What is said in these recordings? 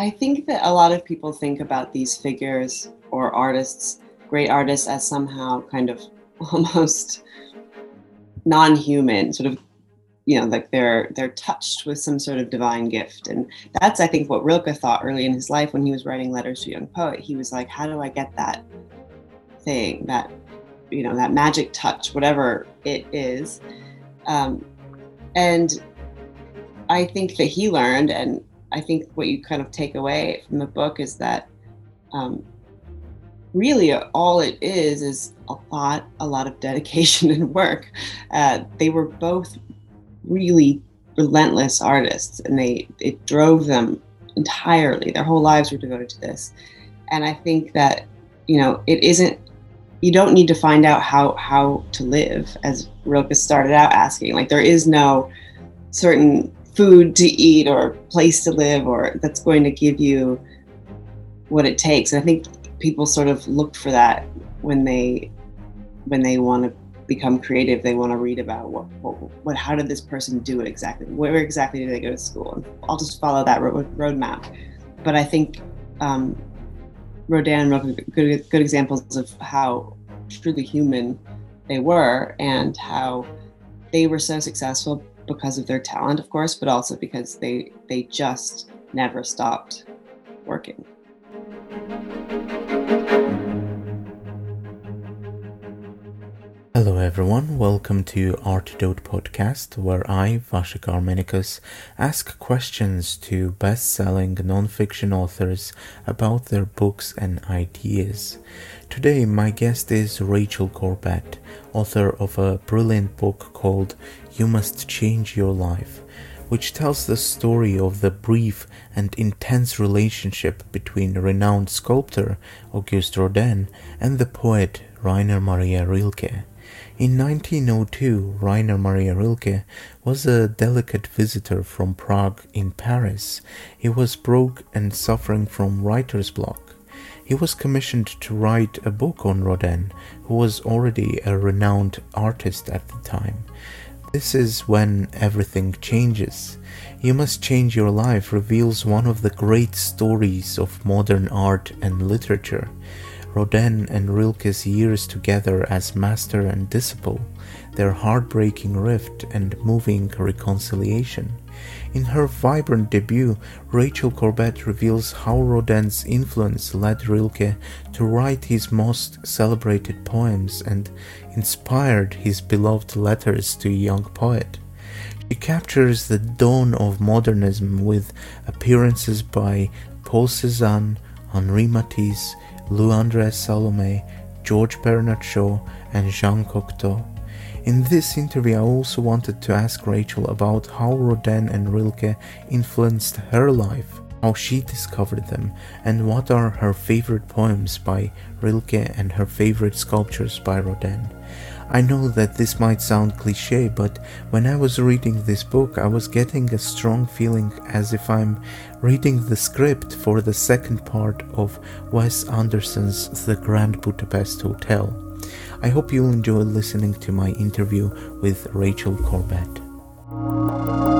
I think that a lot of people think about these figures or artists, great artists, as somehow kind of almost non-human, sort of, you know, like they're they're touched with some sort of divine gift, and that's I think what Rilke thought early in his life when he was writing letters to young poet. He was like, how do I get that thing, that you know, that magic touch, whatever it is, um, and I think that he learned and I think what you kind of take away from the book is that um, really all it is is a lot, a lot of dedication and work. Uh, they were both really relentless artists, and they it drove them entirely. Their whole lives were devoted to this, and I think that you know it isn't. You don't need to find out how how to live, as Rilke started out asking. Like there is no certain food to eat or place to live or that's going to give you what it takes. And I think people sort of look for that when they when they want to become creative. They want to read about what, what, what how did this person do it exactly? Where exactly did they go to school? I'll just follow that road, roadmap. But I think um, Rodin and good good examples of how truly human they were and how they were so successful because of their talent, of course, but also because they they just never stopped working. Hello everyone, welcome to Artidote Podcast, where I, Vashik Armenicus, ask questions to best-selling non-fiction authors about their books and ideas. Today my guest is Rachel Corbett, author of a brilliant book called You Must Change Your Life, which tells the story of the brief and intense relationship between renowned sculptor Auguste Rodin and the poet Rainer Maria Rilke. In 1902, Rainer Maria Rilke was a delicate visitor from Prague in Paris. He was broke and suffering from writer's block. He was commissioned to write a book on Rodin, who was already a renowned artist at the time. This is when everything changes. You Must Change Your Life reveals one of the great stories of modern art and literature. Rodin and Rilke's years together as master and disciple, their heartbreaking rift and moving reconciliation. In her vibrant debut, Rachel Corbett reveals how Rodin's influence led Rilke to write his most celebrated poems and inspired his beloved letters to a young poet. She captures the dawn of modernism with appearances by Paul Cézanne, Henri Matisse, Lou Andreas-Salomé, George Bernard Shaw, and Jean Cocteau. In this interview, I also wanted to ask Rachel about how Rodin and Rilke influenced her life, how she discovered them, and what are her favorite poems by Rilke and her favorite sculptures by Rodin. I know that this might sound cliche, but when I was reading this book, I was getting a strong feeling as if I'm reading the script for the second part of Wes Anderson's The Grand Budapest Hotel. I hope you'll enjoy listening to my interview with Rachel Corbett.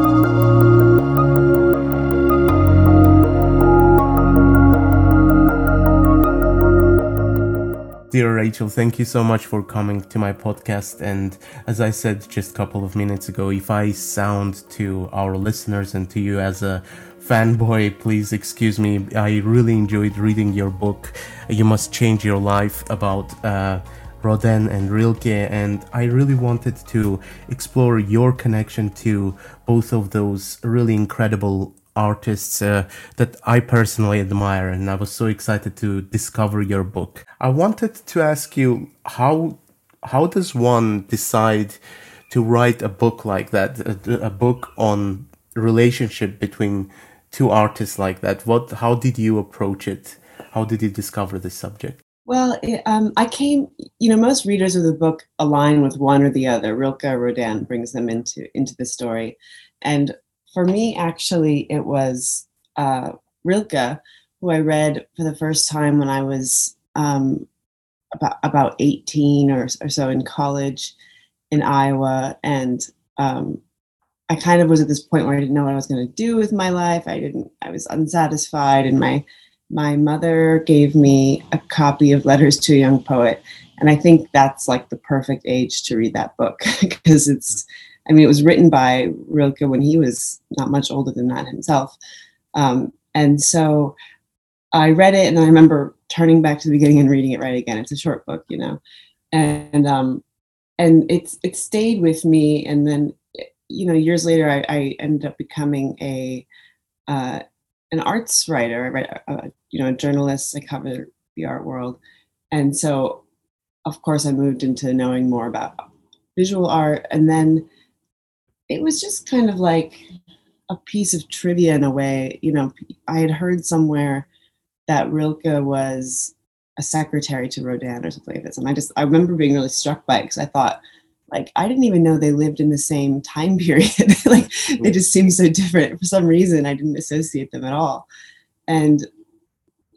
Dear Rachel, thank you so much for coming to my podcast. And as I said just a couple of minutes ago, if I sound to our listeners and to you as a fanboy, please excuse me. I really enjoyed reading your book. You must change your life about uh, Rodin and Rilke, and I really wanted to explore your connection to both of those really incredible artists uh, that I personally admire, and I was so excited to discover your book. I wanted to ask you how how does one decide to write a book like that, a, a book on relationship between two artists like that? What how did you approach it? How did you discover this subject? Well, um, I came. You know, most readers of the book align with one or the other. Rilke Rodin brings them into into the story, and for me, actually, it was uh, Rilke who I read for the first time when I was um, about about eighteen or, or so in college, in Iowa, and um, I kind of was at this point where I didn't know what I was going to do with my life. I didn't. I was unsatisfied, and my my mother gave me a copy of Letters to a Young Poet, and I think that's like the perfect age to read that book because it's. I mean, it was written by Rilke when he was not much older than that himself, um, and so I read it, and I remember turning back to the beginning and reading it right again. It's a short book, you know, and um, and it's it stayed with me, and then you know, years later, I, I ended up becoming a uh, an arts writer. I write, uh, you know, a journalist. I cover the art world, and so, of course, I moved into knowing more about visual art, and then it was just kind of like a piece of trivia in a way. You know, I had heard somewhere that Rilke was a secretary to Rodin or something like this, and I just I remember being really struck by it because I thought like I didn't even know they lived in the same time period. like they just seemed so different. For some reason, I didn't associate them at all. And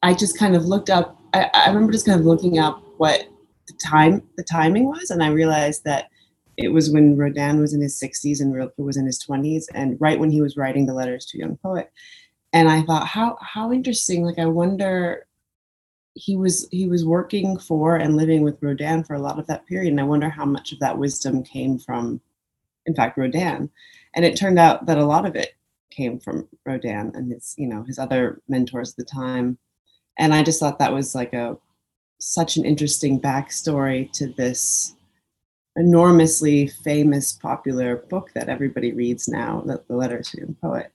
I just kind of looked up. I, I remember just kind of looking up what the time the timing was, and I realized that it was when Rodin was in his 60s and Rilke was in his 20s, and right when he was writing the letters to young poet. And I thought, how how interesting. Like I wonder he was he was working for and living with Rodin for a lot of that period, and I wonder how much of that wisdom came from, in fact, Rodin. And it turned out that a lot of it came from Rodin and his you know his other mentors at the time. And I just thought that was like a such an interesting backstory to this enormously famous popular book that everybody reads now, the, the Letters to a Young Poet.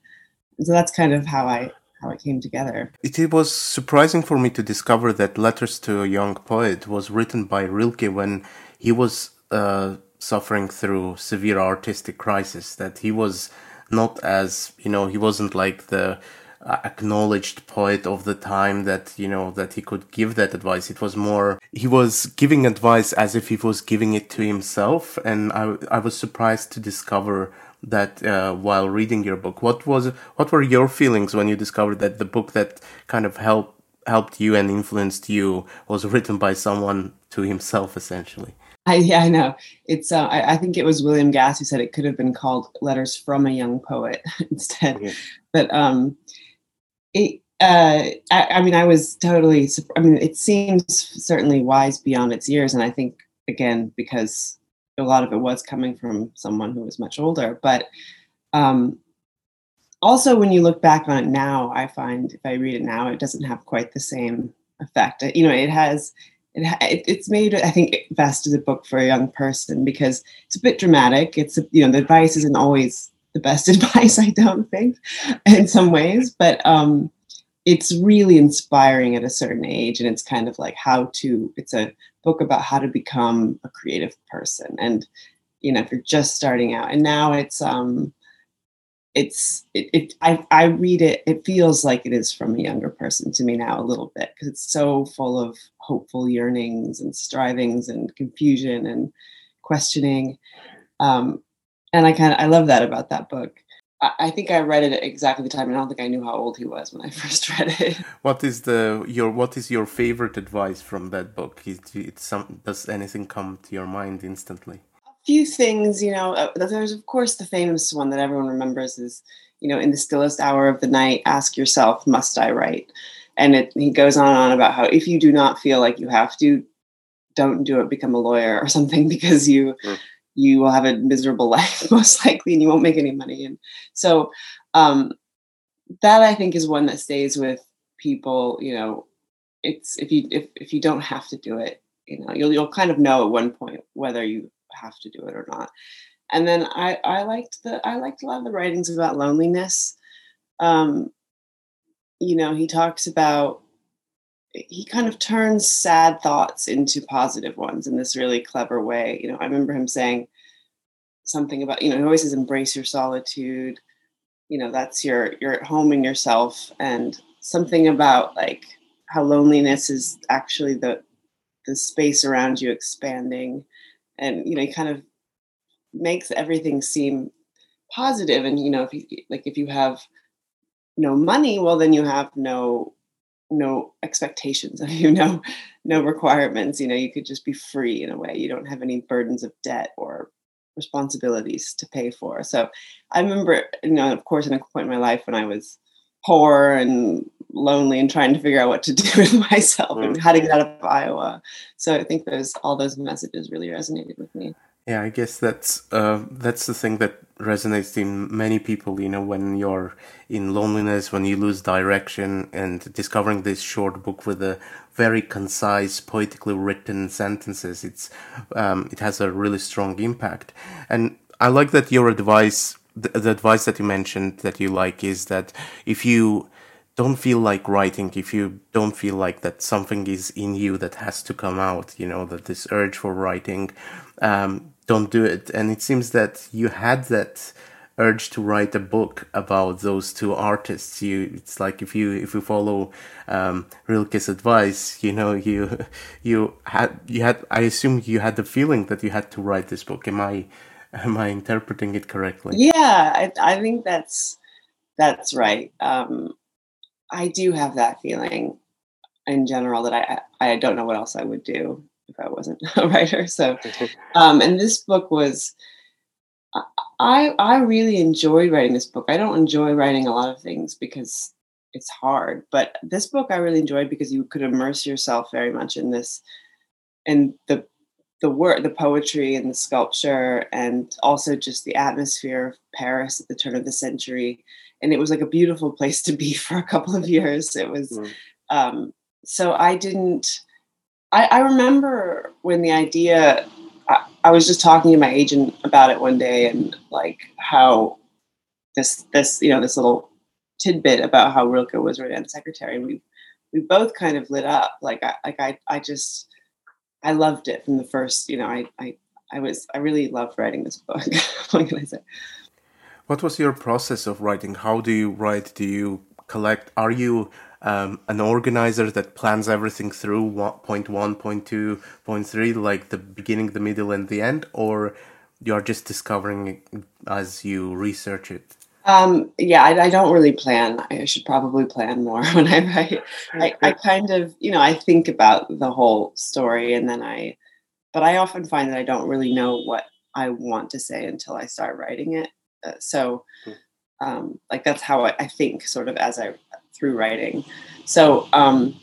And so that's kind of how I how it came together. It, it, was surprising for me to discover that Letters to a Young Poet was written by Rilke when he was uh, suffering through severe artistic crisis. That he was not as you know he wasn't like the acknowledged poet of the time that you know that he could give that advice it was more he was giving advice as if he was giving it to himself and i i was surprised to discover that uh, while reading your book. What was what were your feelings when you discovered that the book that kind of helped helped you and influenced you was written by someone to himself, essentially? I, yeah, I know. It's. Uh, I, I, think it was William Gass who said it could have been called "Letters from a Young Poet" instead. Yeah. But um, it. Uh, I, I mean, I was totally. I mean, it seems certainly wise beyond its years, and I think again because a lot of it was coming from someone who was much older. But um, also, when you look back on it now, I find if I read it now, it doesn't have quite the same effect. You know, it has. It, it's made, I think, best as a book for a young person because it's a bit dramatic. It's, you know, the advice isn't always the best advice, I don't think, in some ways, but um, it's really inspiring at a certain age. And it's kind of like how to, it's a book about how to become a creative person and you know if you're just starting out and now it's um it's it, it I, I read it it feels like it is from a younger person to me now a little bit because it's so full of hopeful yearnings and strivings and confusion and questioning um and i kind of i love that about that book I think I read it at exactly the time, and I don't think I knew how old he was when I first read it. What is the your What is your favorite advice from that book? Is it some does anything come to your mind instantly? A few things, you know. Uh, there's of course the famous one that everyone remembers is, you know, in the stillest hour of the night, ask yourself, must I write? And it, he goes on and on about how if you do not feel like you have to, don't do it. Become a lawyer or something because you. Mm you will have a miserable life most likely and you won't make any money. And so um, that i think is one that stays with people you know it's if you if, if you don't have to do it you know you'll you'll kind of know at one point whether you have to do it or not. And then i i liked the i liked a lot of the writings about loneliness. Um you know he talks about he kind of turns sad thoughts into positive ones in this really clever way. You know, I remember him saying something about, you know, he always says embrace your solitude. You know, that's your you're at home in yourself and something about like how loneliness is actually the the space around you expanding and you know, he kind of makes everything seem positive and you know, if you like if you have no money, well then you have no no expectations of you, no no requirements. You know, you could just be free in a way. You don't have any burdens of debt or responsibilities to pay for. So I remember, you know, of course, in a point in my life when I was poor and lonely and trying to figure out what to do with myself and mm-hmm. how to get out of Iowa. So I think those all those messages really resonated with me. Yeah, I guess that's uh, that's the thing that resonates in many people. You know, when you're in loneliness, when you lose direction, and discovering this short book with a very concise, poetically written sentences, it's um, it has a really strong impact. And I like that your advice, the, the advice that you mentioned that you like, is that if you don't feel like writing if you don't feel like that something is in you that has to come out you know that this urge for writing um, don't do it. And it seems that you had that urge to write a book about those two artists. You, it's like if you if you follow um, Rilke's advice, you know, you you had you had. I assume you had the feeling that you had to write this book. Am I am I interpreting it correctly? Yeah, I, I think that's that's right. Um, I do have that feeling in general that I I don't know what else I would do if I wasn't a writer. So, um, and this book was, I I really enjoyed writing this book. I don't enjoy writing a lot of things because it's hard, but this book I really enjoyed because you could immerse yourself very much in this, and the the work, the poetry, and the sculpture, and also just the atmosphere of Paris at the turn of the century. And it was like a beautiful place to be for a couple of years. It was. Mm. Um, so I didn't I, I remember when the idea, I, I was just talking to my agent about it one day and like how this, this, you know, this little tidbit about how Rilke was Rodin's secretary. And we, we both kind of lit up. Like I, like I, I just, I loved it from the first, you know, I, I, I was, I really loved writing this book. what can I say? What was your process of writing? How do you write? Do you collect? Are you um, an organizer that plans everything through point one, point two, point three, like the beginning, the middle, and the end, or you're just discovering it as you research it? Um, yeah, I, I, don't really plan. I should probably plan more when I write. I, I kind of, you know, I think about the whole story and then I, but I often find that I don't really know what I want to say until I start writing it. Uh, so, hmm. um, like that's how I, I, think, sort of as I through writing. So, um,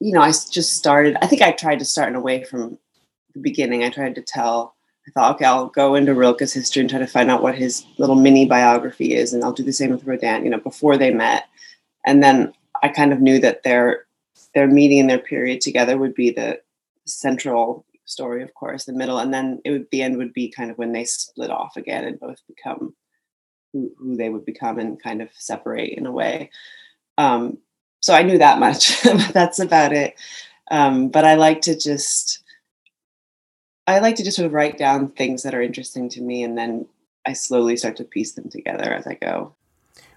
you know, I just started, I think I tried to start in a way from the beginning. I tried to tell, I thought, okay, I'll go into Rilke's history and try to find out what his little mini biography is. And I'll do the same with Rodin, you know, before they met. And then I kind of knew that their, their meeting and their period together would be the central story, of course, the middle. And then it would, the end would be kind of when they split off again and both become who, they would become and kind of separate in a way. Um, so I knew that much. That's about it. Um, but I like to just, I like to just sort of write down things that are interesting to me, and then I slowly start to piece them together as I go.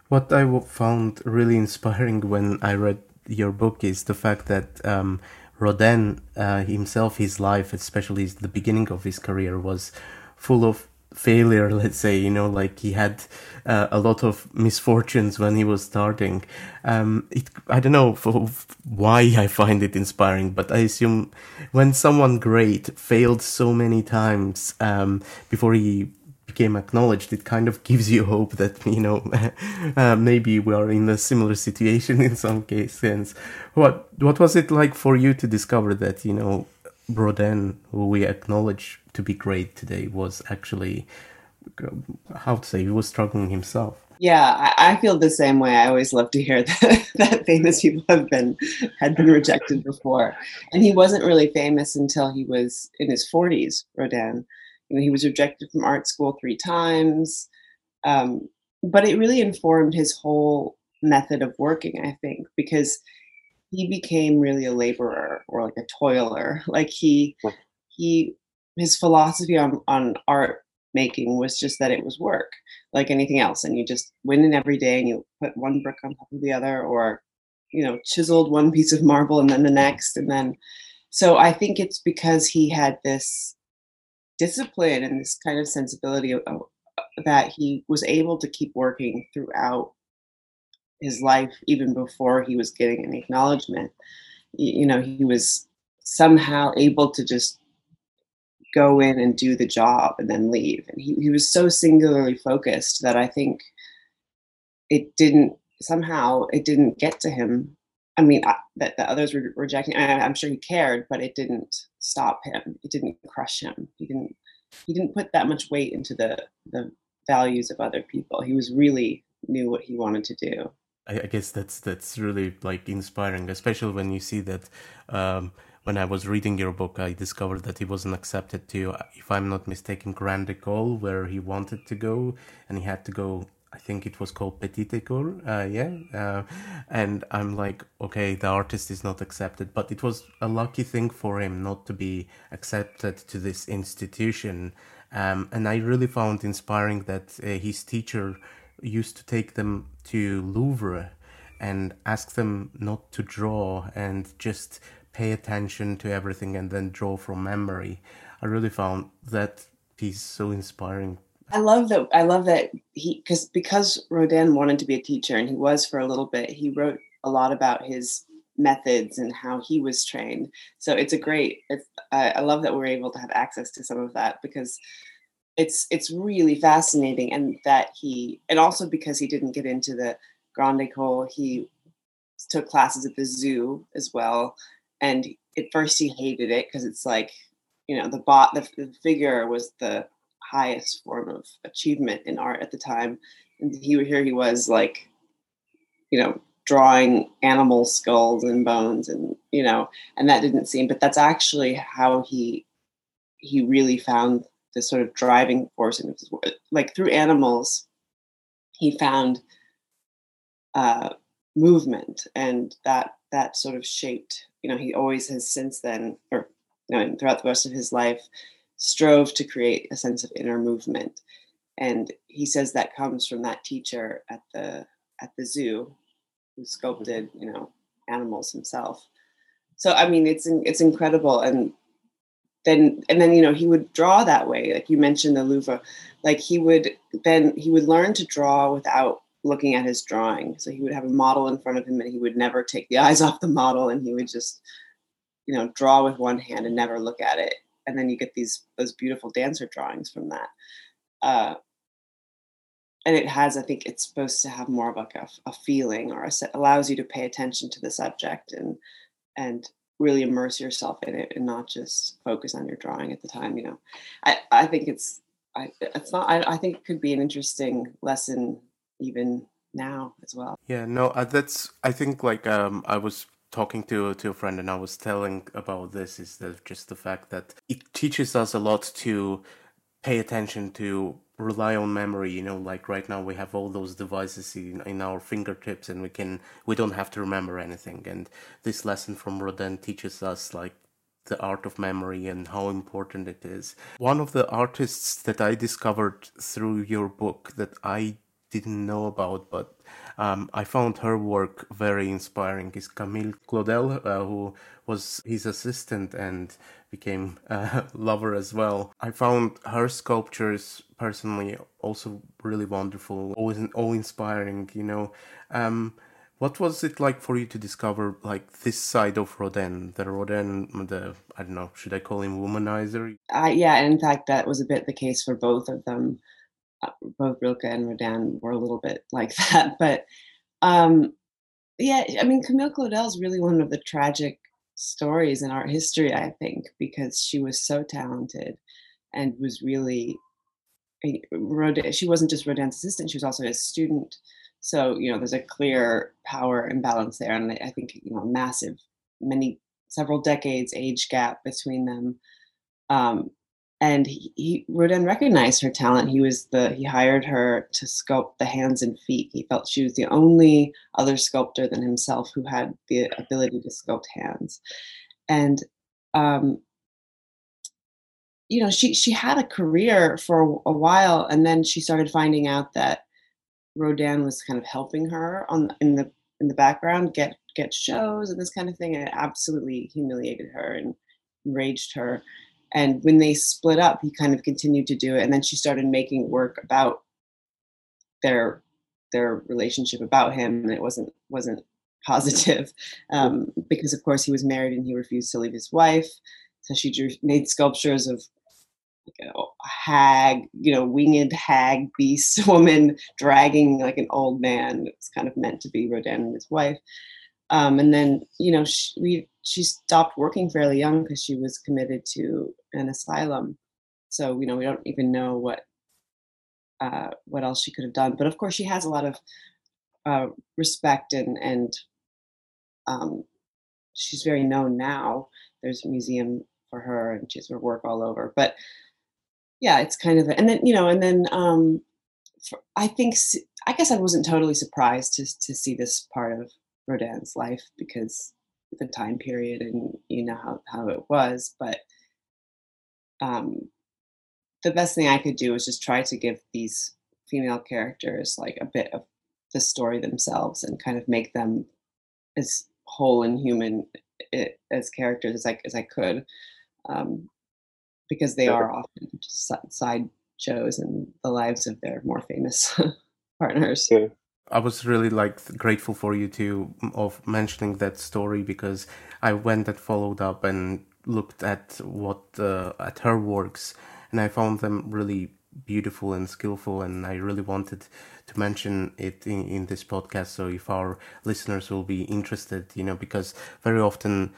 What I found really inspiring when I read your book is the fact that um, Rodin uh, himself, his life, especially the beginning of his career, was full of failure let's say you know like he had uh, a lot of misfortunes when he was starting. Um it i don't know for, why i find it inspiring but i assume when someone great failed so many times um before he became acknowledged it kind of gives you hope that you know uh, maybe we are in a similar situation in some cases. What what was it like for you to discover that you know Rodin, who we acknowledge to be great today, was actually how to say he was struggling himself. Yeah, I, I feel the same way. I always love to hear that, that famous people have been had been rejected before, and he wasn't really famous until he was in his forties. Rodin, you know, he was rejected from art school three times, um, but it really informed his whole method of working. I think because he became really a laborer or like a toiler. Like he he his philosophy on on art making was just that it was work like anything else and you just went in every day and you put one brick on top of the other or you know chiseled one piece of marble and then the next and then so i think it's because he had this discipline and this kind of sensibility of, of, that he was able to keep working throughout his life even before he was getting any acknowledgement. You know, he was somehow able to just go in and do the job and then leave. And he, he was so singularly focused that I think it didn't somehow it didn't get to him. I mean, I, that the others were rejecting. I, I'm sure he cared, but it didn't stop him. It didn't crush him. He didn't. He didn't put that much weight into the the values of other people. He was really knew what he wanted to do. I, guess that's that's really like inspiring, especially when you see that. Um, when I was reading your book, I discovered that he wasn't accepted to, if I'm not mistaken, Grande École, where he wanted to go, and he had to go. I think it was called Petite École, uh, yeah. Uh, and I'm like, okay, the artist is not accepted, but it was a lucky thing for him not to be accepted to this institution. Um, and I really found inspiring that uh, his teacher used to take them to Louvre and ask them not to draw and just pay attention to everything and then draw from memory. I really found that piece so inspiring. I love that. I love that he because because Rodin wanted to be a teacher and he was for a little bit. He wrote a lot about his methods and how he was trained. So it's a great. It's, I, I love that we're able to have access to some of that because it's it's really fascinating and that he and also because he didn't get into the Grande École, he took classes at the zoo as well and at first he hated it because it's like you know the bot the, the, figure was the highest form of achievement in art at the time and he here he was like you know drawing animal skulls and bones and you know and that didn't seem but that's actually how he he really found the sort of driving force in his work like through animals he found uh movement and that that sort of shaped you know, he always has since then, or you know, throughout the rest of his life, strove to create a sense of inner movement. And he says that comes from that teacher at the at the zoo who sculpted, mm-hmm. you know, animals himself. So I mean, it's it's incredible, and then and then you know he would draw that way, like you mentioned the Louvre, like he would then he would learn to draw without looking at his drawing. So he would have a model in front of him and he would never take the eyes off the model and he would just, you know, draw with one hand and never look at it. And then you get these those beautiful dancer drawings from that. Uh, and it has, I think, it's supposed to have more of like a, a feeling or a set, allows you to pay attention to the subject and and really immerse yourself in it and not just focus on your drawing at the time. You know, I I think it's I it's not I, I think it could be an interesting lesson even now as well. Yeah, no, uh, that's I think like um, I was talking to to a friend and I was telling about this is that just the fact that it teaches us a lot to pay attention to rely on memory you know like right now we have all those devices in, in our fingertips and we can we don't have to remember anything and this lesson from rodin teaches us like the art of memory and how important it is one of the artists that i discovered through your book that i didn't know about, but um, I found her work very inspiring. Is Camille Claudel, uh, who was his assistant and became a lover as well. I found her sculptures personally also really wonderful, always all inspiring. You know, um, what was it like for you to discover like this side of Rodin, the Rodin, the I don't know, should I call him womanizer? Uh, yeah, in fact, that was a bit the case for both of them. Uh, both Rilke and Rodin were a little bit like that. But um, yeah, I mean, Camille Claudel is really one of the tragic stories in art history, I think, because she was so talented and was really Rodin, she wasn't just Rodin's assistant, she was also his student. So, you know, there's a clear power imbalance there. And I think, you know, massive, many, several decades age gap between them. Um, and he, he Rodin recognized her talent. He was the he hired her to sculpt the hands and feet. He felt she was the only other sculptor than himself who had the ability to sculpt hands, and um, you know she she had a career for a, a while, and then she started finding out that Rodin was kind of helping her on in the in the background get get shows and this kind of thing, and it absolutely humiliated her and enraged her and when they split up he kind of continued to do it and then she started making work about their their relationship about him and it wasn't wasn't positive um, because of course he was married and he refused to leave his wife so she drew, made sculptures of a hag, you know, winged hag beast woman dragging like an old man. It's kind of meant to be Rodin and his wife. Um, and then, you know, she, we, she stopped working fairly young because she was committed to an asylum. So, you know, we don't even know what uh, what else she could have done. But of course, she has a lot of uh, respect and and um, she's very known now. There's a museum for her, and she has her work all over. But yeah, it's kind of, a, and then you know, and then um, for, I think I guess I wasn't totally surprised to to see this part of Rodin's life because the time period and you know how how it was, but um, the best thing I could do was just try to give these female characters like a bit of the story themselves and kind of make them as whole and human eh, as characters as I as I could, um, because they are often just side shows in the lives of their more famous partners. Yeah. I was really like grateful for you to of mentioning that story because I went and followed up and looked at what uh, at her works and I found them really beautiful and skillful and I really wanted to mention it in, in this podcast. So if our listeners will be interested you know because very often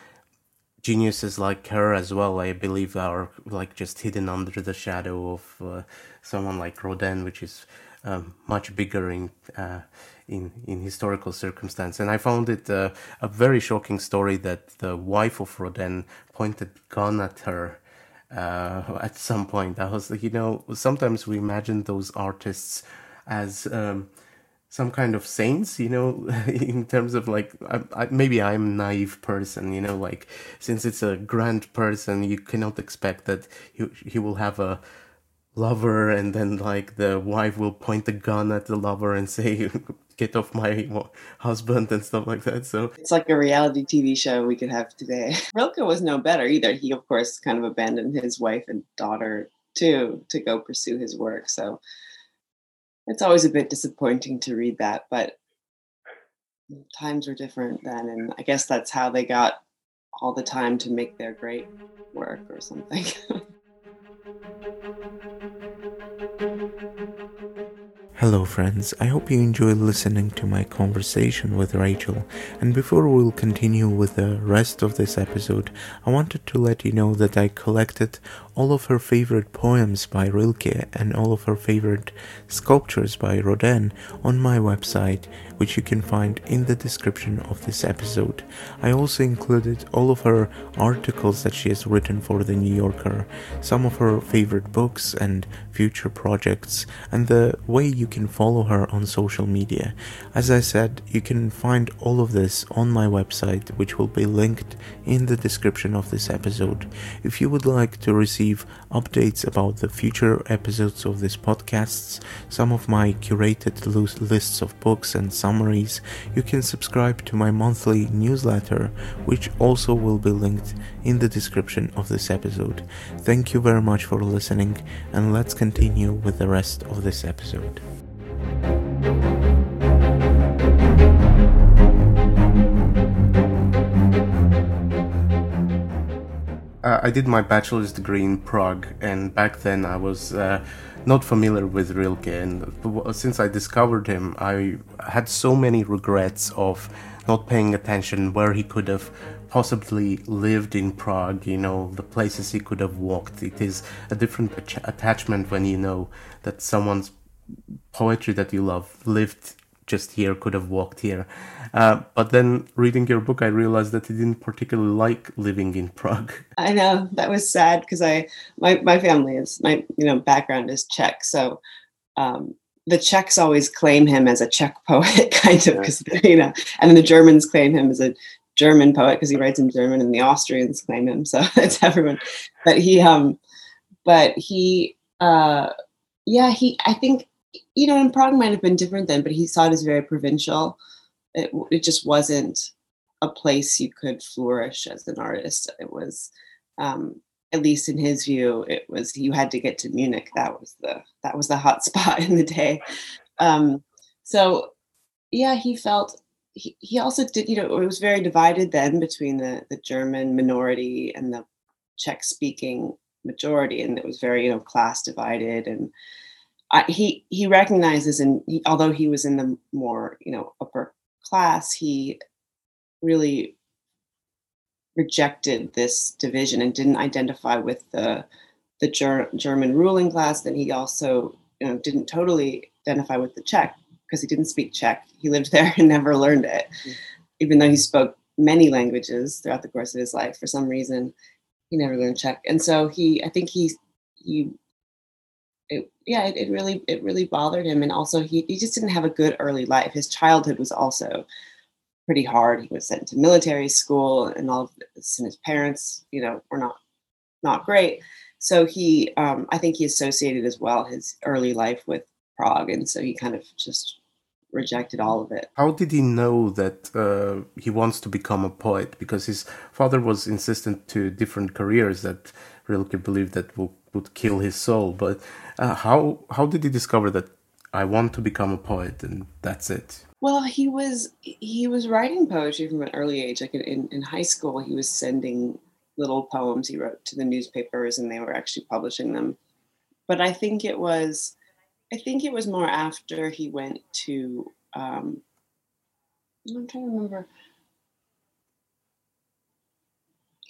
geniuses like her as well i believe are like just hidden under the shadow of uh, someone like rodin which is um, much bigger in uh, in in historical circumstance and i found it uh, a very shocking story that the wife of rodin pointed gun at her uh, at some point. I was like, you know, sometimes we imagine those artists as um, some kind of saints, you know, in terms of like, I, I, maybe I'm naive person, you know, like since it's a grand person, you cannot expect that he, he will have a lover and then like the wife will point the gun at the lover and say get off my husband and stuff like that. So it's like a reality TV show we could have today. Rilke was no better either. He, of course, kind of abandoned his wife and daughter too to go pursue his work. So it's always a bit disappointing to read that, but times were different then. And I guess that's how they got all the time to make their great work or something. Hello, friends. I hope you enjoyed listening to my conversation with Rachel. And before we'll continue with the rest of this episode, I wanted to let you know that I collected all of her favorite poems by Rilke and all of her favorite sculptures by Rodin on my website, which you can find in the description of this episode. I also included all of her articles that she has written for The New Yorker, some of her favorite books and future projects, and the way you can follow her on social media. As I said, you can find all of this on my website, which will be linked in the description of this episode. If you would like to receive updates about the future episodes of this podcasts, some of my curated lists of books and summaries, you can subscribe to my monthly newsletter, which also will be linked in the description of this episode. Thank you very much for listening, and let's continue with the rest of this episode. Uh, I did my bachelor's degree in Prague, and back then I was uh, not familiar with Rilke. And since I discovered him, I had so many regrets of not paying attention where he could have possibly lived in Prague, you know, the places he could have walked. It is a different attachment when you know that someone's poetry that you love lived just here, could have walked here. Uh, but then reading your book, I realized that he didn't particularly like living in Prague. I know that was sad because I my my family is my you know background is Czech, so um, the Czechs always claim him as a Czech poet, kind of because you know, and the Germans claim him as a German poet because he writes in German, and the Austrians claim him. So it's everyone. But he um, but he uh, yeah, he I think you know, in Prague might have been different then, but he saw it as very provincial. It, it just wasn't a place you could flourish as an artist. It was, um, at least in his view, it was you had to get to Munich. That was the that was the hot spot in the day. Um, so, yeah, he felt. He, he also did, you know, it was very divided then between the, the German minority and the Czech speaking majority, and it was very you know class divided. And I, he he recognizes, and he, although he was in the more you know upper class, he really rejected this division and didn't identify with the the Ger- German ruling class. Then he also you know didn't totally identify with the Czech because he didn't speak Czech. He lived there and never learned it, mm-hmm. even though he spoke many languages throughout the course of his life. For some reason, he never learned Czech, and so he, I think he, he, it, yeah, it, it really, it really bothered him, and also he, he just didn't have a good early life. His childhood was also pretty hard. He was sent to military school, and all of this, and his parents, you know, were not, not great. So he, um, I think he associated as well his early life with Prague, and so he kind of just rejected all of it. How did he know that uh, he wants to become a poet? Because his father was insistent to different careers that Rilke believed that would, would kill his soul. But uh, how how did he discover that I want to become a poet and that's it? Well, he was he was writing poetry from an early age. Like in, in high school, he was sending little poems he wrote to the newspapers, and they were actually publishing them. But I think it was I think it was more after he went to. Um, I'm trying to remember.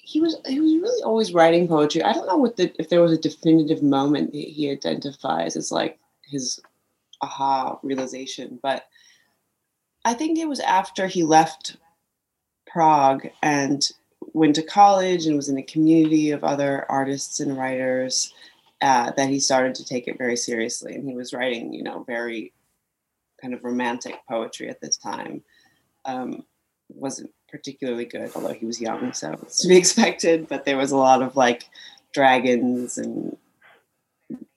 He was he was really always writing poetry. I don't know what the if there was a definitive moment that he identifies as like his aha realization, but I think it was after he left Prague and went to college and was in a community of other artists and writers uh, that he started to take it very seriously. And he was writing, you know, very kind of romantic poetry at this time. Um, wasn't particularly good, although he was young, so it's to be expected. But there was a lot of like dragons and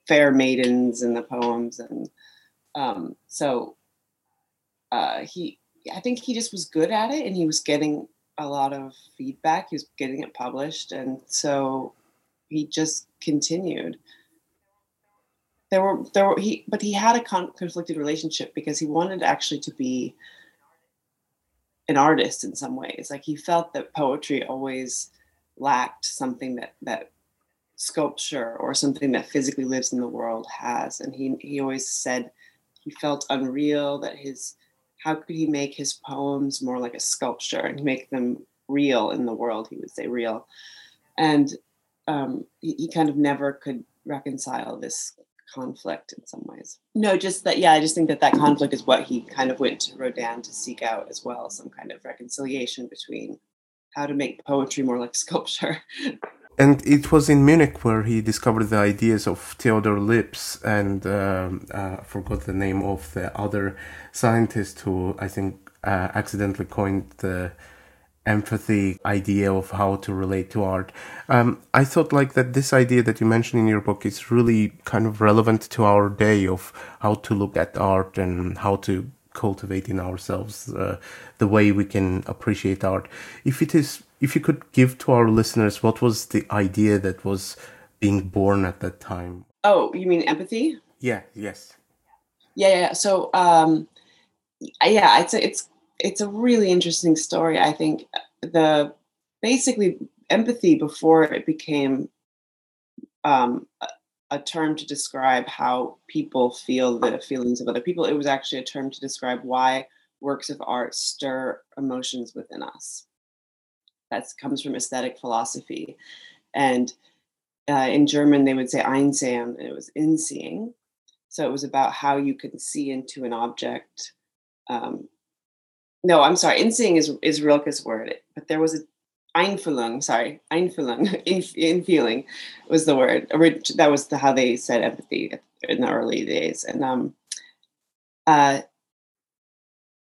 fair maidens in the poems, and um, so uh, he, I think he just was good at it, and he was getting a lot of feedback. He was getting it published, and so he just continued. There were there were he, but he had a con- conflicted relationship because he wanted actually to be an artist in some ways. Like he felt that poetry always lacked something that that sculpture or something that physically lives in the world has, and he he always said he felt unreal that his how could he make his poems more like a sculpture and make them real in the world? He would say real. And um, he, he kind of never could reconcile this conflict in some ways. No, just that, yeah, I just think that that conflict is what he kind of went to Rodin to seek out as well some kind of reconciliation between how to make poetry more like sculpture. And it was in Munich where he discovered the ideas of Theodor Lipps and um, uh, forgot the name of the other scientist who I think uh, accidentally coined the empathy idea of how to relate to art. Um, I thought like that this idea that you mentioned in your book is really kind of relevant to our day of how to look at art and how to cultivate in ourselves uh, the way we can appreciate art. If it is, if you could give to our listeners, what was the idea that was being born at that time? Oh, you mean empathy? Yeah. Yes. Yeah. Yeah. So, um, yeah, it's it's it's a really interesting story. I think the basically empathy before it became um, a, term to describe how people feel the feelings of other people. It was actually a term to describe why works of art stir emotions within us. That comes from aesthetic philosophy, and uh, in German they would say Einsehen, and it was in seeing. So it was about how you can see into an object um, no, I'm sorry. Inseeing is is Rilke's word, but there was a Einfühlung. Sorry, Einfühlung. In, in feeling was the word. That was the, how they said empathy in the early days, and um, uh,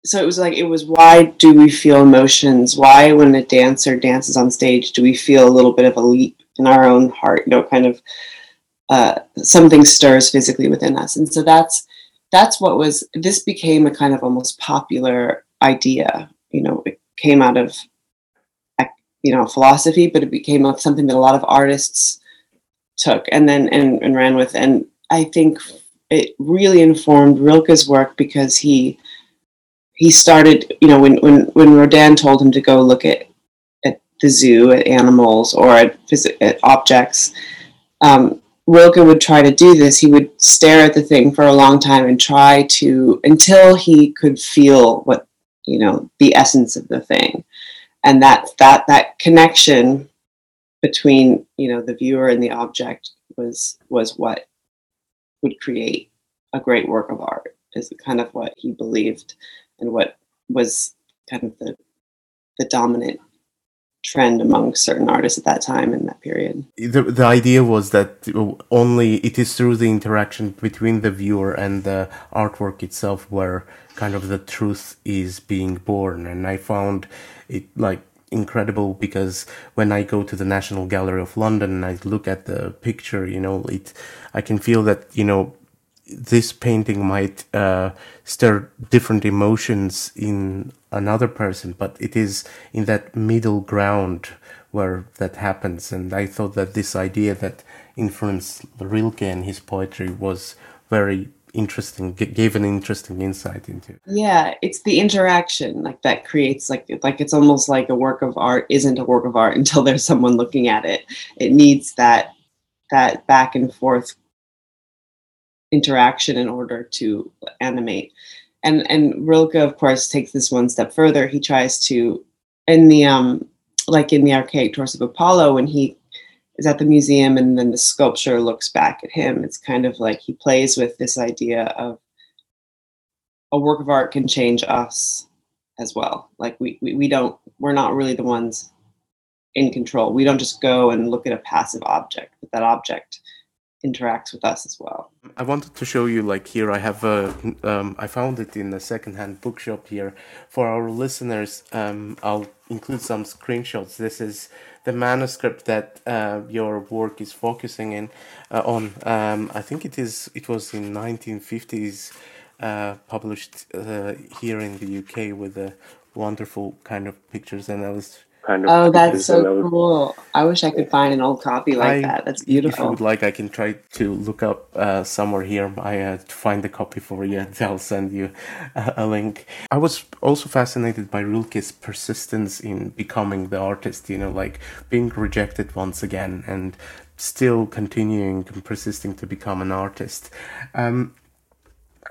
so it was like it was why do we feel emotions? Why, when a dancer dances on stage, do we feel a little bit of a leap in our own heart? You know, kind of uh, something stirs physically within us, and so that's that's what was. This became a kind of almost popular idea. You know, it came out of you know philosophy, but it became something that a lot of artists took and then and, and ran with. And I think it really informed Rilke's work because he he started, you know, when when when Rodin told him to go look at at the zoo at animals or at, at objects, um, Rilke would try to do this. He would stare at the thing for a long time and try to until he could feel what you know the essence of the thing, and that that that connection between you know the viewer and the object was was what would create a great work of art. Is kind of what he believed and what was kind of the the dominant trend among certain artists at that time in that period. The, the idea was that only it is through the interaction between the viewer and the artwork itself where kind of the truth is being born. And I found it like incredible because when I go to the National Gallery of London and I look at the picture, you know, it, I can feel that, you know, this painting might uh, stir different emotions in another person, but it is in that middle ground where that happens. And I thought that this idea that influenced Rilke and his poetry was very interesting gave an interesting insight into yeah it's the interaction like that creates like like it's almost like a work of art isn't a work of art until there's someone looking at it it needs that that back and forth interaction in order to animate. And and Rilke, of course, takes this one step further. He tries to, in the um, like in the archaic torso of Apollo, when he is at the museum and then the sculpture looks back at him, it's kind of like he plays with this idea of a work of art can change us as well. Like we, we, we don't, we're not really the ones in control. We don't just go and look at a passive object, but that object interacts with us as well. I wanted to show you like here I have a um, I found it in a secondhand bookshop here. For our listeners um, I'll include some screenshots. This is the manuscript that uh, your work is focusing in uh, on. Um, I think it is it was in 1950s uh, published uh, here in the UK with a wonderful kind of pictures and I was kind of. Oh, that's so cool! I wish I could find an old copy like I, that. That's beautiful. If you would like, I can try to look up uh, somewhere here. I uh, to find the copy for you. and I'll send you a, a link. I was also fascinated by Rilke's persistence in becoming the artist. You know, like being rejected once again and still continuing and persisting to become an artist. Um,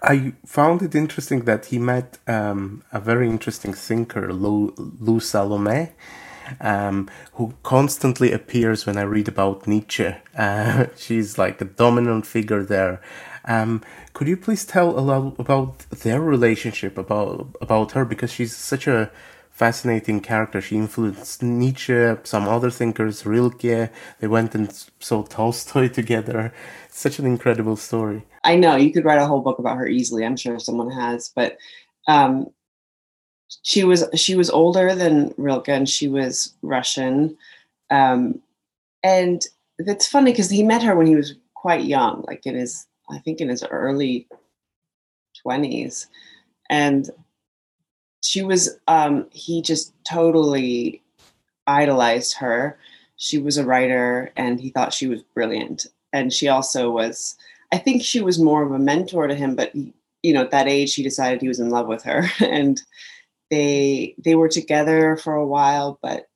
I found it interesting that he met um, a very interesting thinker, Lou, Lou Salomé, um, who constantly appears when I read about Nietzsche. Uh, she's like a dominant figure there. Um, could you please tell a lot about their relationship, about about her, because she's such a fascinating character. She influenced Nietzsche, some other thinkers, Rilke. They went and saw Tolstoy together. such an incredible story. I know you could write a whole book about her easily. I'm sure someone has, but um, she was she was older than Rilke, and she was Russian. Um, and it's funny because he met her when he was quite young, like in his I think in his early twenties, and she was um, he just totally idolized her. She was a writer and he thought she was brilliant. And she also was i think she was more of a mentor to him but you know at that age he decided he was in love with her. And they they were together for a while but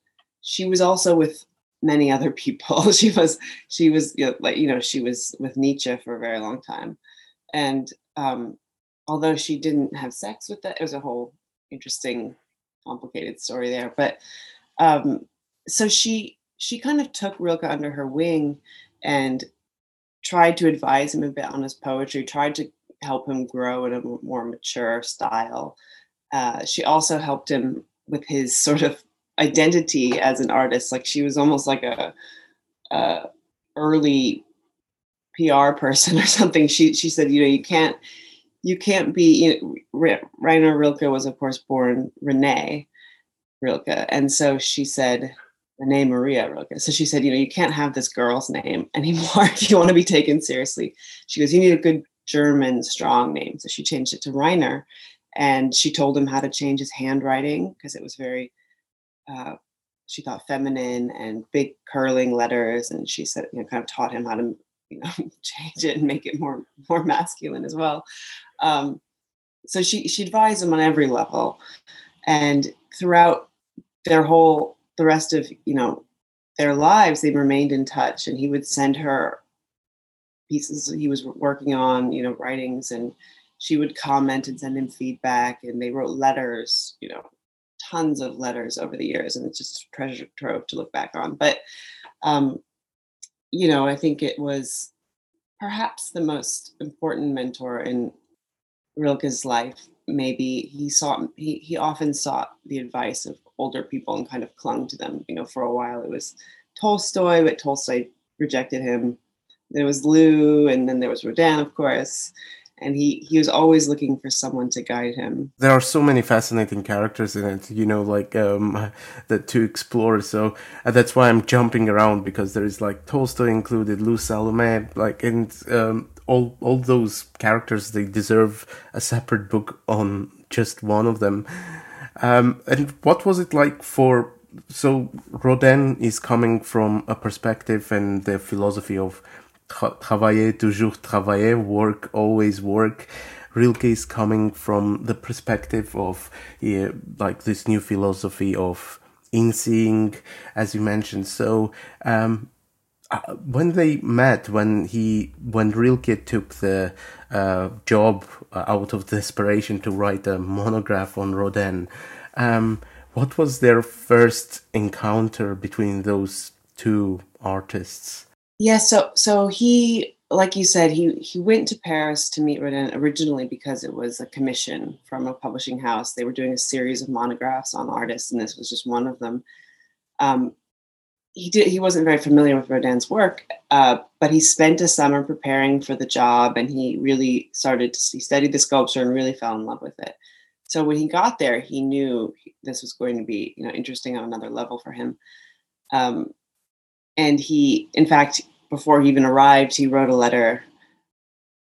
she was also with many other people. She was she was you know, like you know she was with nietzsche for a very long time. And um although she didn't have sex with that it was a whole interesting, complicated story there. But um, so she she kind of took Rilke under her wing and tried to advise him a bit on his poetry, tried to help him grow in a more mature style. Uh, she also helped him with his sort of identity as an artist. Like she was almost like a, a early PR person or something. She she said, you know, you can't you can't be you know, Rainer Rilke was of course born René Rilke. And so she said René Maria Rilke. So she said you know you can't have this girl's name anymore if you want to be taken seriously. She goes you need a good German strong name. So she changed it to Rainer. And she told him how to change his handwriting because it was very uh, she thought feminine and big curling letters. And she said you know kind of taught him how to you know change it and make it more more masculine as well um, so she she advised him on every level and throughout their whole the rest of you know their lives they remained in touch and he would send her pieces he was working on, you know, writings, and she would comment and send him feedback, and they wrote letters, you know, tons of letters over the years, and it's just a treasure trove to look back on. But, um, you know, I think it was perhaps the most important mentor in Rilke's life. Maybe he sought he he often sought the advice of older people and kind of clung to them. You know, for a while it was Tolstoy, but Tolstoy rejected him. There was Lou, and then there was Rodin, of course and he he was always looking for someone to guide him. There are so many fascinating characters in it you know like um that to explore so uh, that's why i'm jumping around because there is like tolstoy included lou salomé like and um all all those characters they deserve a separate book on just one of them. Um and what was it like for so rodin is coming from a perspective and the philosophy of travailler, toujours travailler, work, always work. Rilke is coming from the perspective of yeah, like this new philosophy of in-seeing, as you mentioned. So um, uh, when they met, when he when Rilke took the uh, job uh, out of desperation to write a monograph on Rodin, um, what was their first encounter between those two artists? Yeah, so so he like you said, he he went to Paris to meet Rodin originally because it was a commission from a publishing house. They were doing a series of monographs on artists, and this was just one of them. Um, he did he wasn't very familiar with Rodin's work, uh, but he spent a summer preparing for the job, and he really started to he studied the sculpture and really fell in love with it. So when he got there, he knew this was going to be you know interesting on another level for him. Um, and he, in fact, before he even arrived, he wrote a letter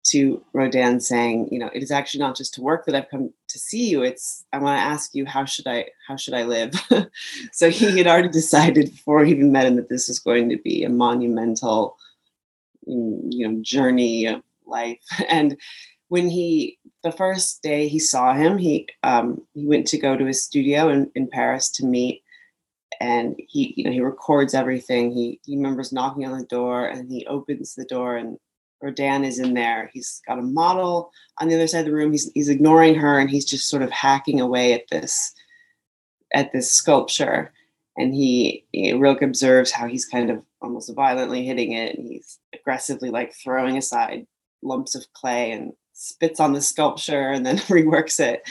to Rodin saying, you know, it is actually not just to work that I've come to see you. It's I want to ask you how should I how should I live? so he had already decided before he even met him that this was going to be a monumental, mm, you know, journey of life. And when he the first day he saw him, he um, he went to go to his studio in, in Paris to meet and he you know he records everything. He he remembers knocking on the door and he opens the door and Rodin is in there. He's got a model on the other side of the room. He's he's ignoring her and he's just sort of hacking away at this at this sculpture. And he you Rilke observes how he's kind of almost violently hitting it and he's aggressively like throwing aside lumps of clay and spits on the sculpture and then reworks it.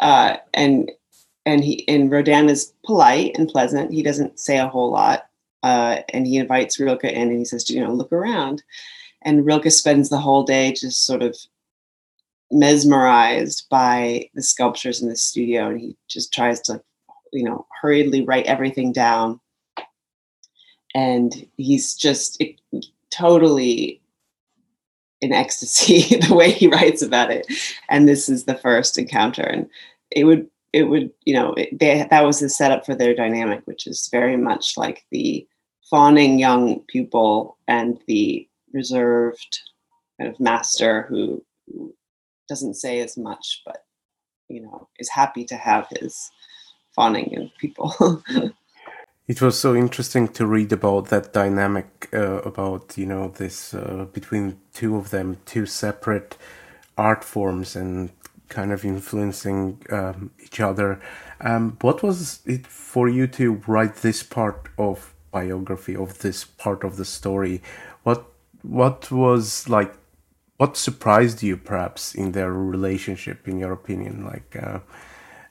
Uh, and and he and Rodin is polite and pleasant. He doesn't say a whole lot, uh, and he invites Rilke in, and he says, you know, look around. And Rilke spends the whole day just sort of mesmerized by the sculptures in the studio, and he just tries to, you know, hurriedly write everything down. And he's just it, totally in ecstasy the way he writes about it. And this is the first encounter, and it would it would you know it, they, that was the setup for their dynamic which is very much like the fawning young pupil and the reserved kind of master who, who doesn't say as much but you know is happy to have his fawning young people. It was so interesting to read about that dynamic uh, about you know this uh, between two of them two separate art forms and kind of influencing um, each other. Um, what was it for you to write this part of biography of this part of the story? What what was like? What surprised you, perhaps, in their relationship? In your opinion, like. Uh,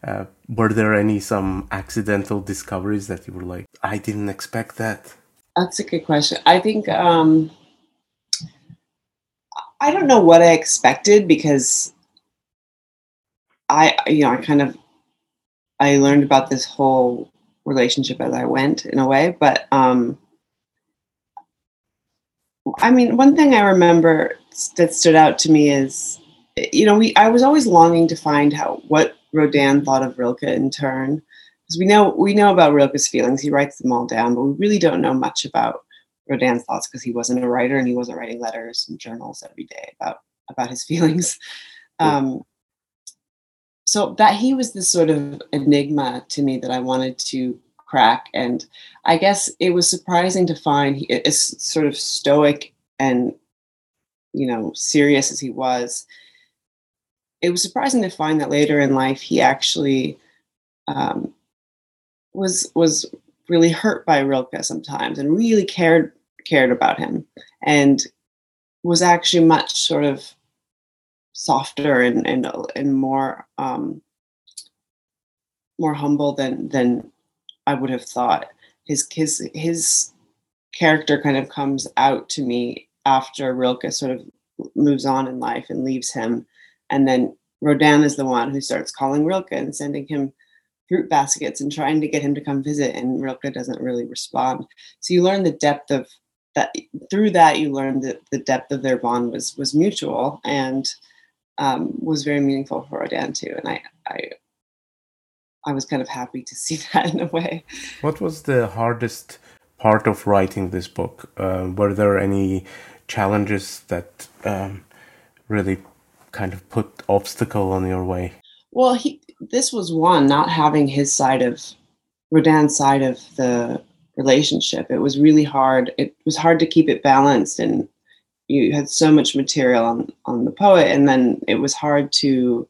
uh, were there any some accidental discoveries that you were like, I didn't expect that? That's a good question. I think um, I don't know what I expected because I, you know, I kind of, I learned about this whole relationship as I went in a way, but, um, I mean, one thing I remember that stood out to me is, you know, we, I was always longing to find how, what Rodin thought of Rilke in turn. Because we know, we know about Rilke's feelings. He writes them all down, but we really don't know much about Rodin's thoughts because he wasn't a writer and he wasn't writing letters and journals every day about, about his feelings. Um, so that he was this sort of enigma to me that I wanted to crack. And I guess it was surprising to find he is sort of stoic and you know, serious as he was, it was surprising to find that later in life he actually um, was was really hurt by Rilke sometimes and really cared cared about him and was actually much sort of softer and and and more um, more humble than than I would have thought. His his his character kind of comes out to me after Rilke sort of moves on in life and leaves him, and then Rodin is the one who starts calling Rilke and sending him fruit baskets and trying to get him to come visit, and Rilke doesn't really respond. So you learn the depth of that. Through that, you learn that the depth of their bond was was mutual and um, was very meaningful for Rodin too. And I, I I was kind of happy to see that in a way. What was the hardest part of writing this book? Uh, were there any challenges that um, really kind of put obstacle on your way? Well, he, this was one not having his side of Rodin's side of the relationship. It was really hard. It was hard to keep it balanced, and you had so much material on on the poet, and then it was hard to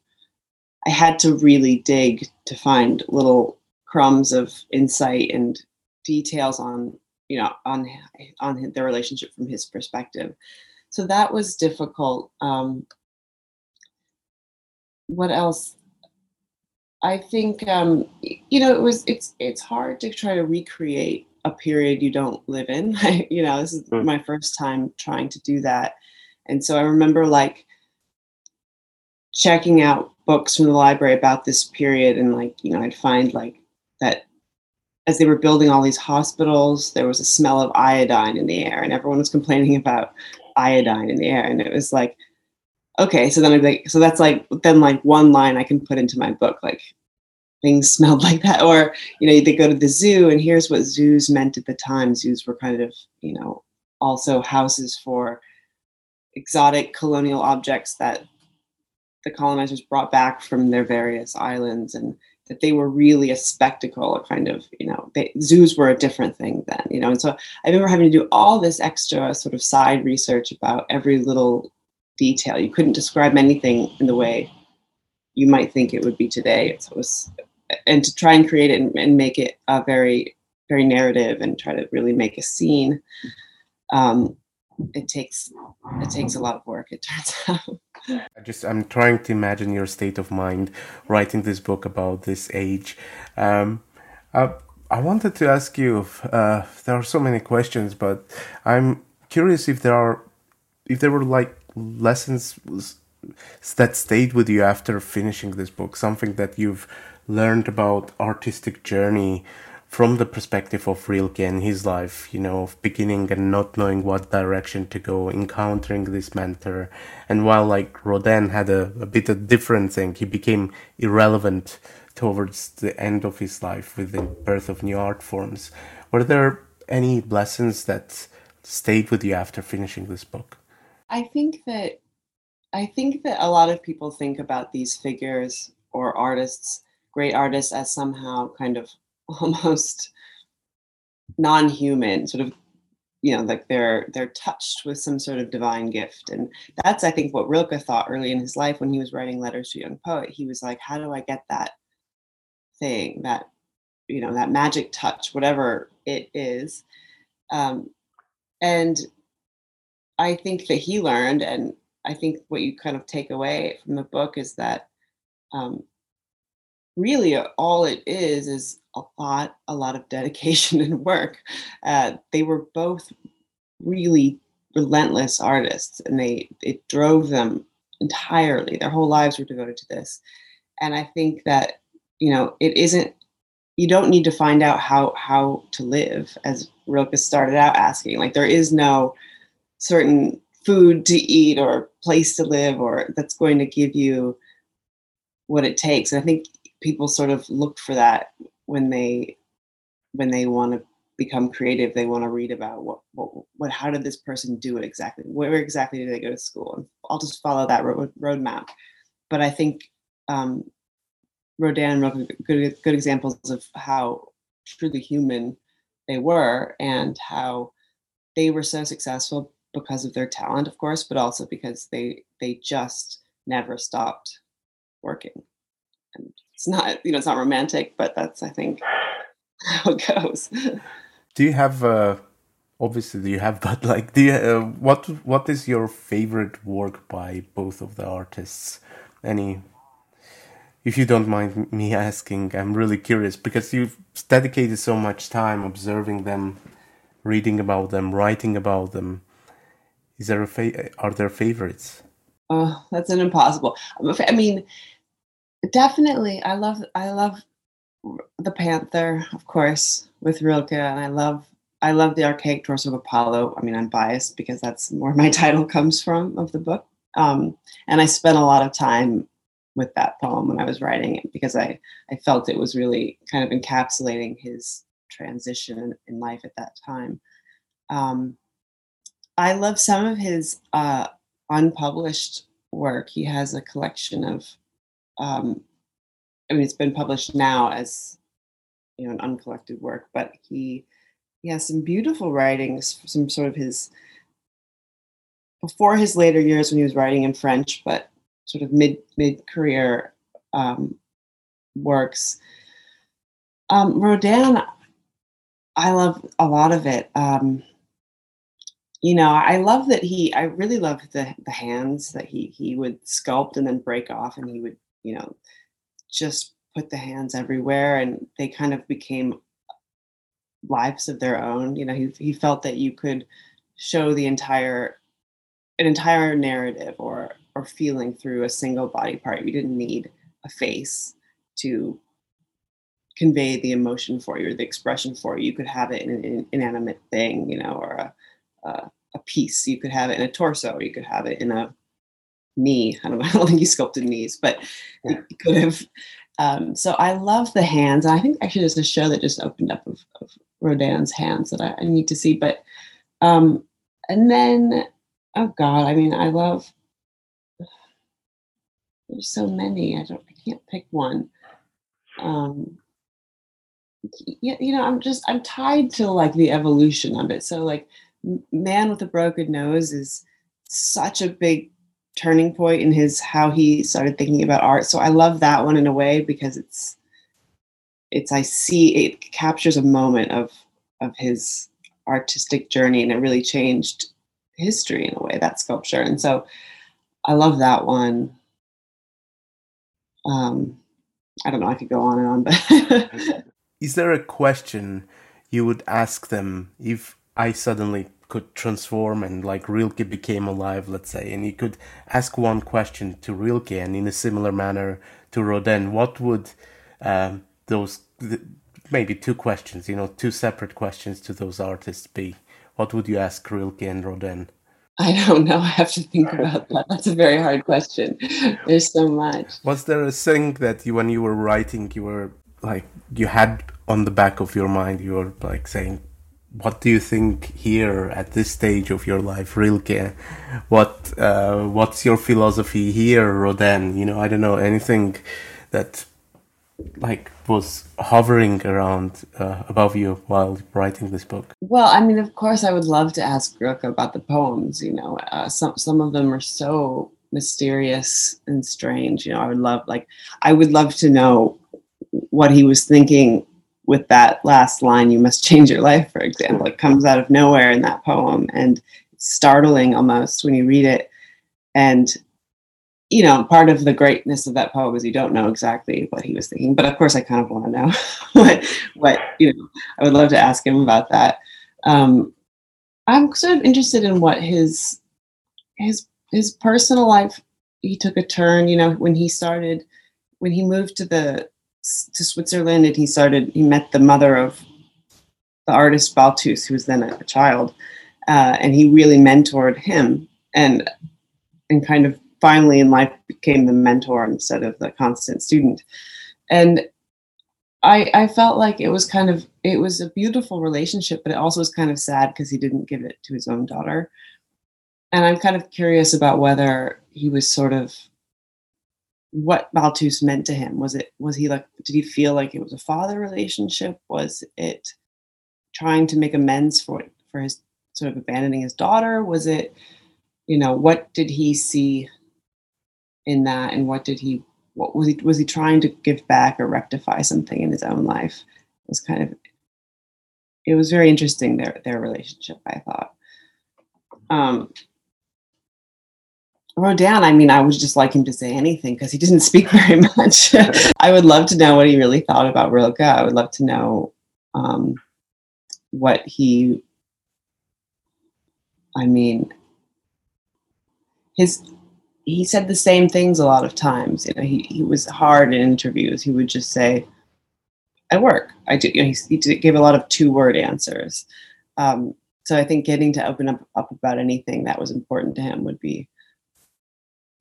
I had to really dig to find little crumbs of insight and details on you know on on the relationship from his perspective. So that was difficult. Um, what else? I think um, you know it was it's it's hard to try to recreate a period you don't live in. you know, this is mm. my first time trying to do that, and so I remember like checking out books from the library about this period and like you know i'd find like that as they were building all these hospitals there was a smell of iodine in the air and everyone was complaining about iodine in the air and it was like okay so then i'd like so that's like then like one line i can put into my book like things smelled like that. Or you know they go to the zoo and here's what zoos meant at the time. Zoos were kind of you know also houses for exotic colonial objects that the colonizers brought back from their various islands and that they were really a spectacle a kind of you know they, zoos were a different thing then you know. And so i remember having to do all this extra sort of side research about every little detail. You couldn't describe anything in the way you might think it would be today. It was and to try and create it and, and make it a very very narrative and try to really make a scene um, it takes it takes a lot of work it turns out I just I'm trying to imagine your state of mind writing this book about this age. Um, I, I wanted to ask you. If, uh, there are so many questions, but I'm curious if there are if there were like lessons that stayed with you after finishing this book. Something that you've learned about artistic journey from the perspective of Rilke and his life, you know, of beginning and not knowing what direction to go, encountering this mentor. And while like Rodin had a, a bit of different thing, he became irrelevant towards the end of his life with the birth of new art forms. Were there any lessons that stayed with you after finishing this book? I think that I think that a lot of people think about these figures or artists, great artists, as somehow kind of almost non-human sort of you know like they're they're touched with some sort of divine gift. And that's i think what rilke thought early in his life when he was writing letters to a young poet. He was like how do i get that thing that you know that magic touch whatever it is? Um, and i think that he learned and i think what you kind of take away from the book is that um, really all it is is a lot a lot of dedication and work. Uh, they were both really relentless artists and they it drove them entirely. Their whole lives were devoted to this. And i think that you know it isn't you don't need to find out how how to live as rilke started out asking. Like there is no certain food to eat or place to live or that's going to give you what it takes. And i think people sort of look for that when they when they want to become creative they want to read about what, what what how did this person do it exactly? Where exactly did they go to school? And i'll just follow that road roadmap. But i think um, rodin wrote good good examples of how truly human they were and how they were so successful because of their talent, of course, but also because they they just never stopped working. And it's not you know it's not romantic, but that's I think how it goes. Do you have uh, obviously do you have but like do you, uh, what what is your favorite work by both of the artists? Any if you don't mind me asking, I'm really curious because you've dedicated so much time observing them, reading about them, writing about them. Is there a fa- are there favorites? Oh, that's an impossible. I mean, definitely, I love I love the Panther, of course, with Rilke, and I love I love the archaic torso of Apollo. I mean, I'm biased because that's where my title comes from of the book. Um, and I spent a lot of time with that poem when I was writing it because I, I felt it was really kind of encapsulating his transition in life at that time. Um, I love some of his uh, unpublished work. He has a collection of, um, I mean, it's been published now as you know an uncollected work, but he he has some beautiful writings, some sort of his before his later years when he was writing in French, but sort of mid mid career um, works. Um, Rodin, I love a lot of it. Um, you know, I love that he. I really love the the hands that he he would sculpt and then break off, and he would you know just put the hands everywhere, and they kind of became lives of their own. You know, he he felt that you could show the entire an entire narrative or or feeling through a single body part. You didn't need a face to convey the emotion for you or the expression for you. You could have it in an inanimate thing, you know, or a, a, a piece. You could have it in a torso, or you could have it in a knee. I don't know. I don't think he sculpted knees, but yeah. could have. Um, so I love the hands. I think actually there's a show that just opened up of, of Rodin's hands that I, I need to see. But um, and then oh god, I mean, I love there's so many. I don't. I can't pick one. Um, you, you know, I'm just I'm tied to like the evolution of it. So like, man with a broken nose is such a big turning point in his how he started thinking about art. So I love that one in a way because it's it's I see it captures a moment of of his artistic journey and it really changed history in a way that sculpture. And so I love that one um, I don't know. I could go on and on, but is there a question you would ask them if I suddenly could transform and like Rilke became alive, let's say, and you could ask one question to Rilke and in a similar manner to Rodin, what would um, those maybe two questions, you know, two separate questions to those artists be? What would you ask Rilke and Rodin? I don't know. I have to think about that. That's a very hard question. There's so much. Was there a thing that you, when you were writing, you were like, you had on the back of your mind, you were like saying, what do you think here at this stage of your life, Rilke? What, uh, what's your philosophy here, Rodin? You know, I don't know, anything that like was hovering around uh, above you while writing this book? Well, I mean, of course, I would love to ask Rilke about the poems. You know, uh, some some of them are so mysterious and strange. You know, I would love like I would love to know what he was thinking with that last line. You must change your life, for example. It comes out of nowhere in that poem, and startling almost when you read it. And you know, part of the greatness of that poem is you don't know exactly what he was thinking. But of course, I kind of want to know what, what you know. I would love to ask him about that. Um, I'm sort of interested in what his his his personal life. He took a turn, you know, when he started, when he moved to the to Switzerland, and he started. He met the mother of the artist Balthus, who was then a, a child, uh, and he really mentored him and and kind of finally in life became the mentor instead of the constant student. And I, I felt like it was kind of it was a beautiful relationship, but it also was kind of sad because he didn't give it to his own daughter. And I'm kind of curious about whether he was sort of what Balthus meant to him. Was it was he like did he feel like it was a father relationship? Was it trying to make amends for for his sort of abandoning his daughter? Was it, you know, what did he see in that, and what did he, what was he, was he trying to give back or rectify something in his own life? It was kind of, it was very interesting their their relationship. I thought. Um, Rodin, I mean, I would just like him to say anything because he didn't speak very much. I would love to know what he really thought about Rilke. I would love to know um, what he, I mean, his, he said the same things a lot of times. You know, he, he was hard in interviews. He would just say, I work. I do. You know, he, he gave a lot of two word answers. Um, so I think getting to open up, up about anything that was important to him would be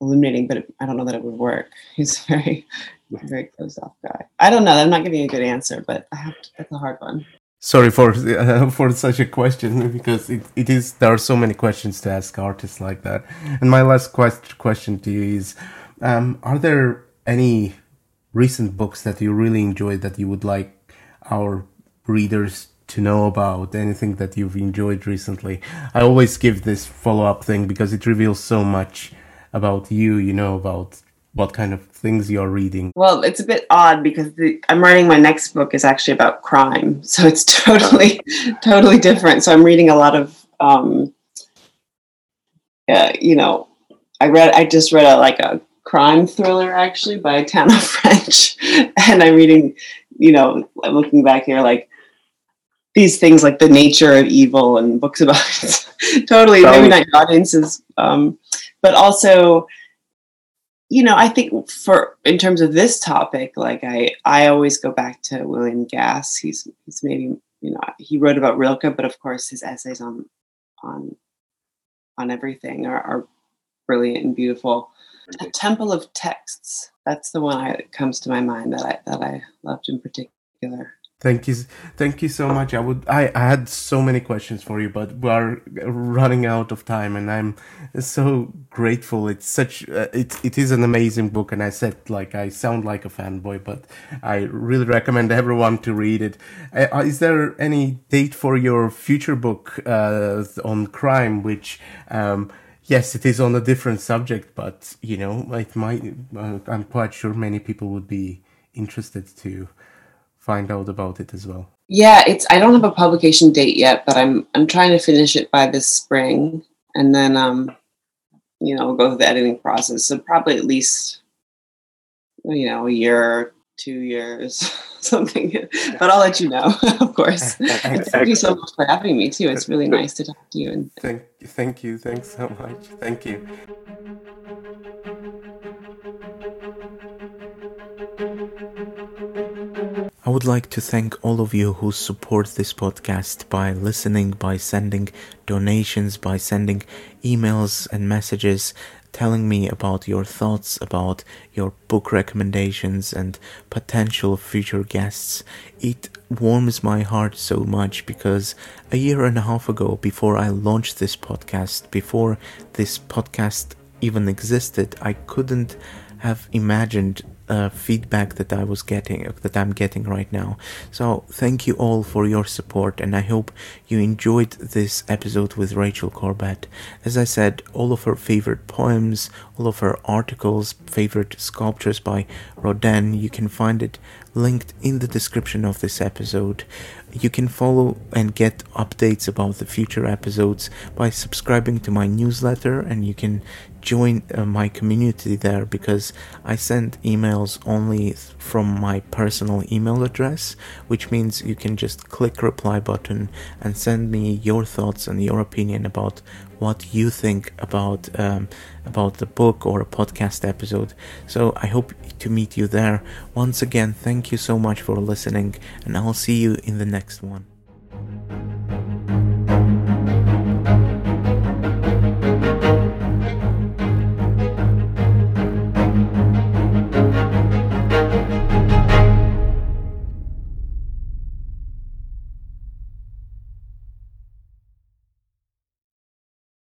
illuminating, but I don't know that it would work. He's very, very closed off guy. I don't know. I'm not giving you a good answer, but I have to, that's a hard one. Sorry for uh, for such a question because it, it is there are so many questions to ask artists like that. And my last quest, question to you is: um, Are there any recent books that you really enjoyed that you would like our readers to know about? Anything that you've enjoyed recently? I always give this follow up thing because it reveals so much about you, you know, about what kind of things you're reading. Well, it's a bit odd because the, I'm writing my next book is actually about crime, so it's totally, totally different. So I'm reading a lot of, um, uh, you know, I read, I just read a like a crime thriller actually by Tana French, and I'm reading, you know, looking back here like these things like the nature of evil and books about it. totally, maybe not your audiences. Um, but also you know i think for in terms of this topic like i i always go back to william gass. He's he's maybe you know he wrote about rilke but of course his essays on on on everything are, are brilliant and beautiful. A temple of texts that's the one that comes to my mind that i that i loved in particular Thank you, thank you so much. I would, I, I had so many questions for you, but we are running out of time, and I'm so grateful. It's such, uh, it, it is an amazing book, and I said like I sound like a fanboy, but I really recommend everyone to read it. Uh, uh is there any date for your future book uh, on crime? Which, um, yes, it is on a different subject, but you know, it might. Uh, I'm quite sure many people would be interested to find out about it as well? Yeah, it's I don't have a publication date yet, but I'm I'm trying to finish it by this spring, and then um, you know, go through the editing process. So probably at least you know a year, two years, something. But I'll let you know, of course. Thank you so much for having me too. It's really nice to talk to you. And thank thank you, thanks so much. Thank you. I would like to thank all of you who support this podcast by listening, by sending donations, by sending emails and messages telling me about your thoughts about your book recommendations and potential future guests. It warms my heart so much because a year and a half ago, before I launched this podcast, before this podcast even existed, I couldn't have imagined uh, feedback that I was getting, that I'm getting right now. So thank you all for your support, and I hope you enjoyed this episode with Rachel Corbett. As I said, all of her favorite poems, all of her articles, favorite sculptures by Rodin, you can find it linked in the description of this episode. You can follow and get updates about the future episodes by subscribing to my newsletter, and you can join uh, my community there because I send emails only from my personal email address, which means you can just click reply button and send me your thoughts and your opinion about what you think about um, about the book or a podcast episode. So I hope to meet you there. Once again, thank you so much for listening, and I'll see you in the next one.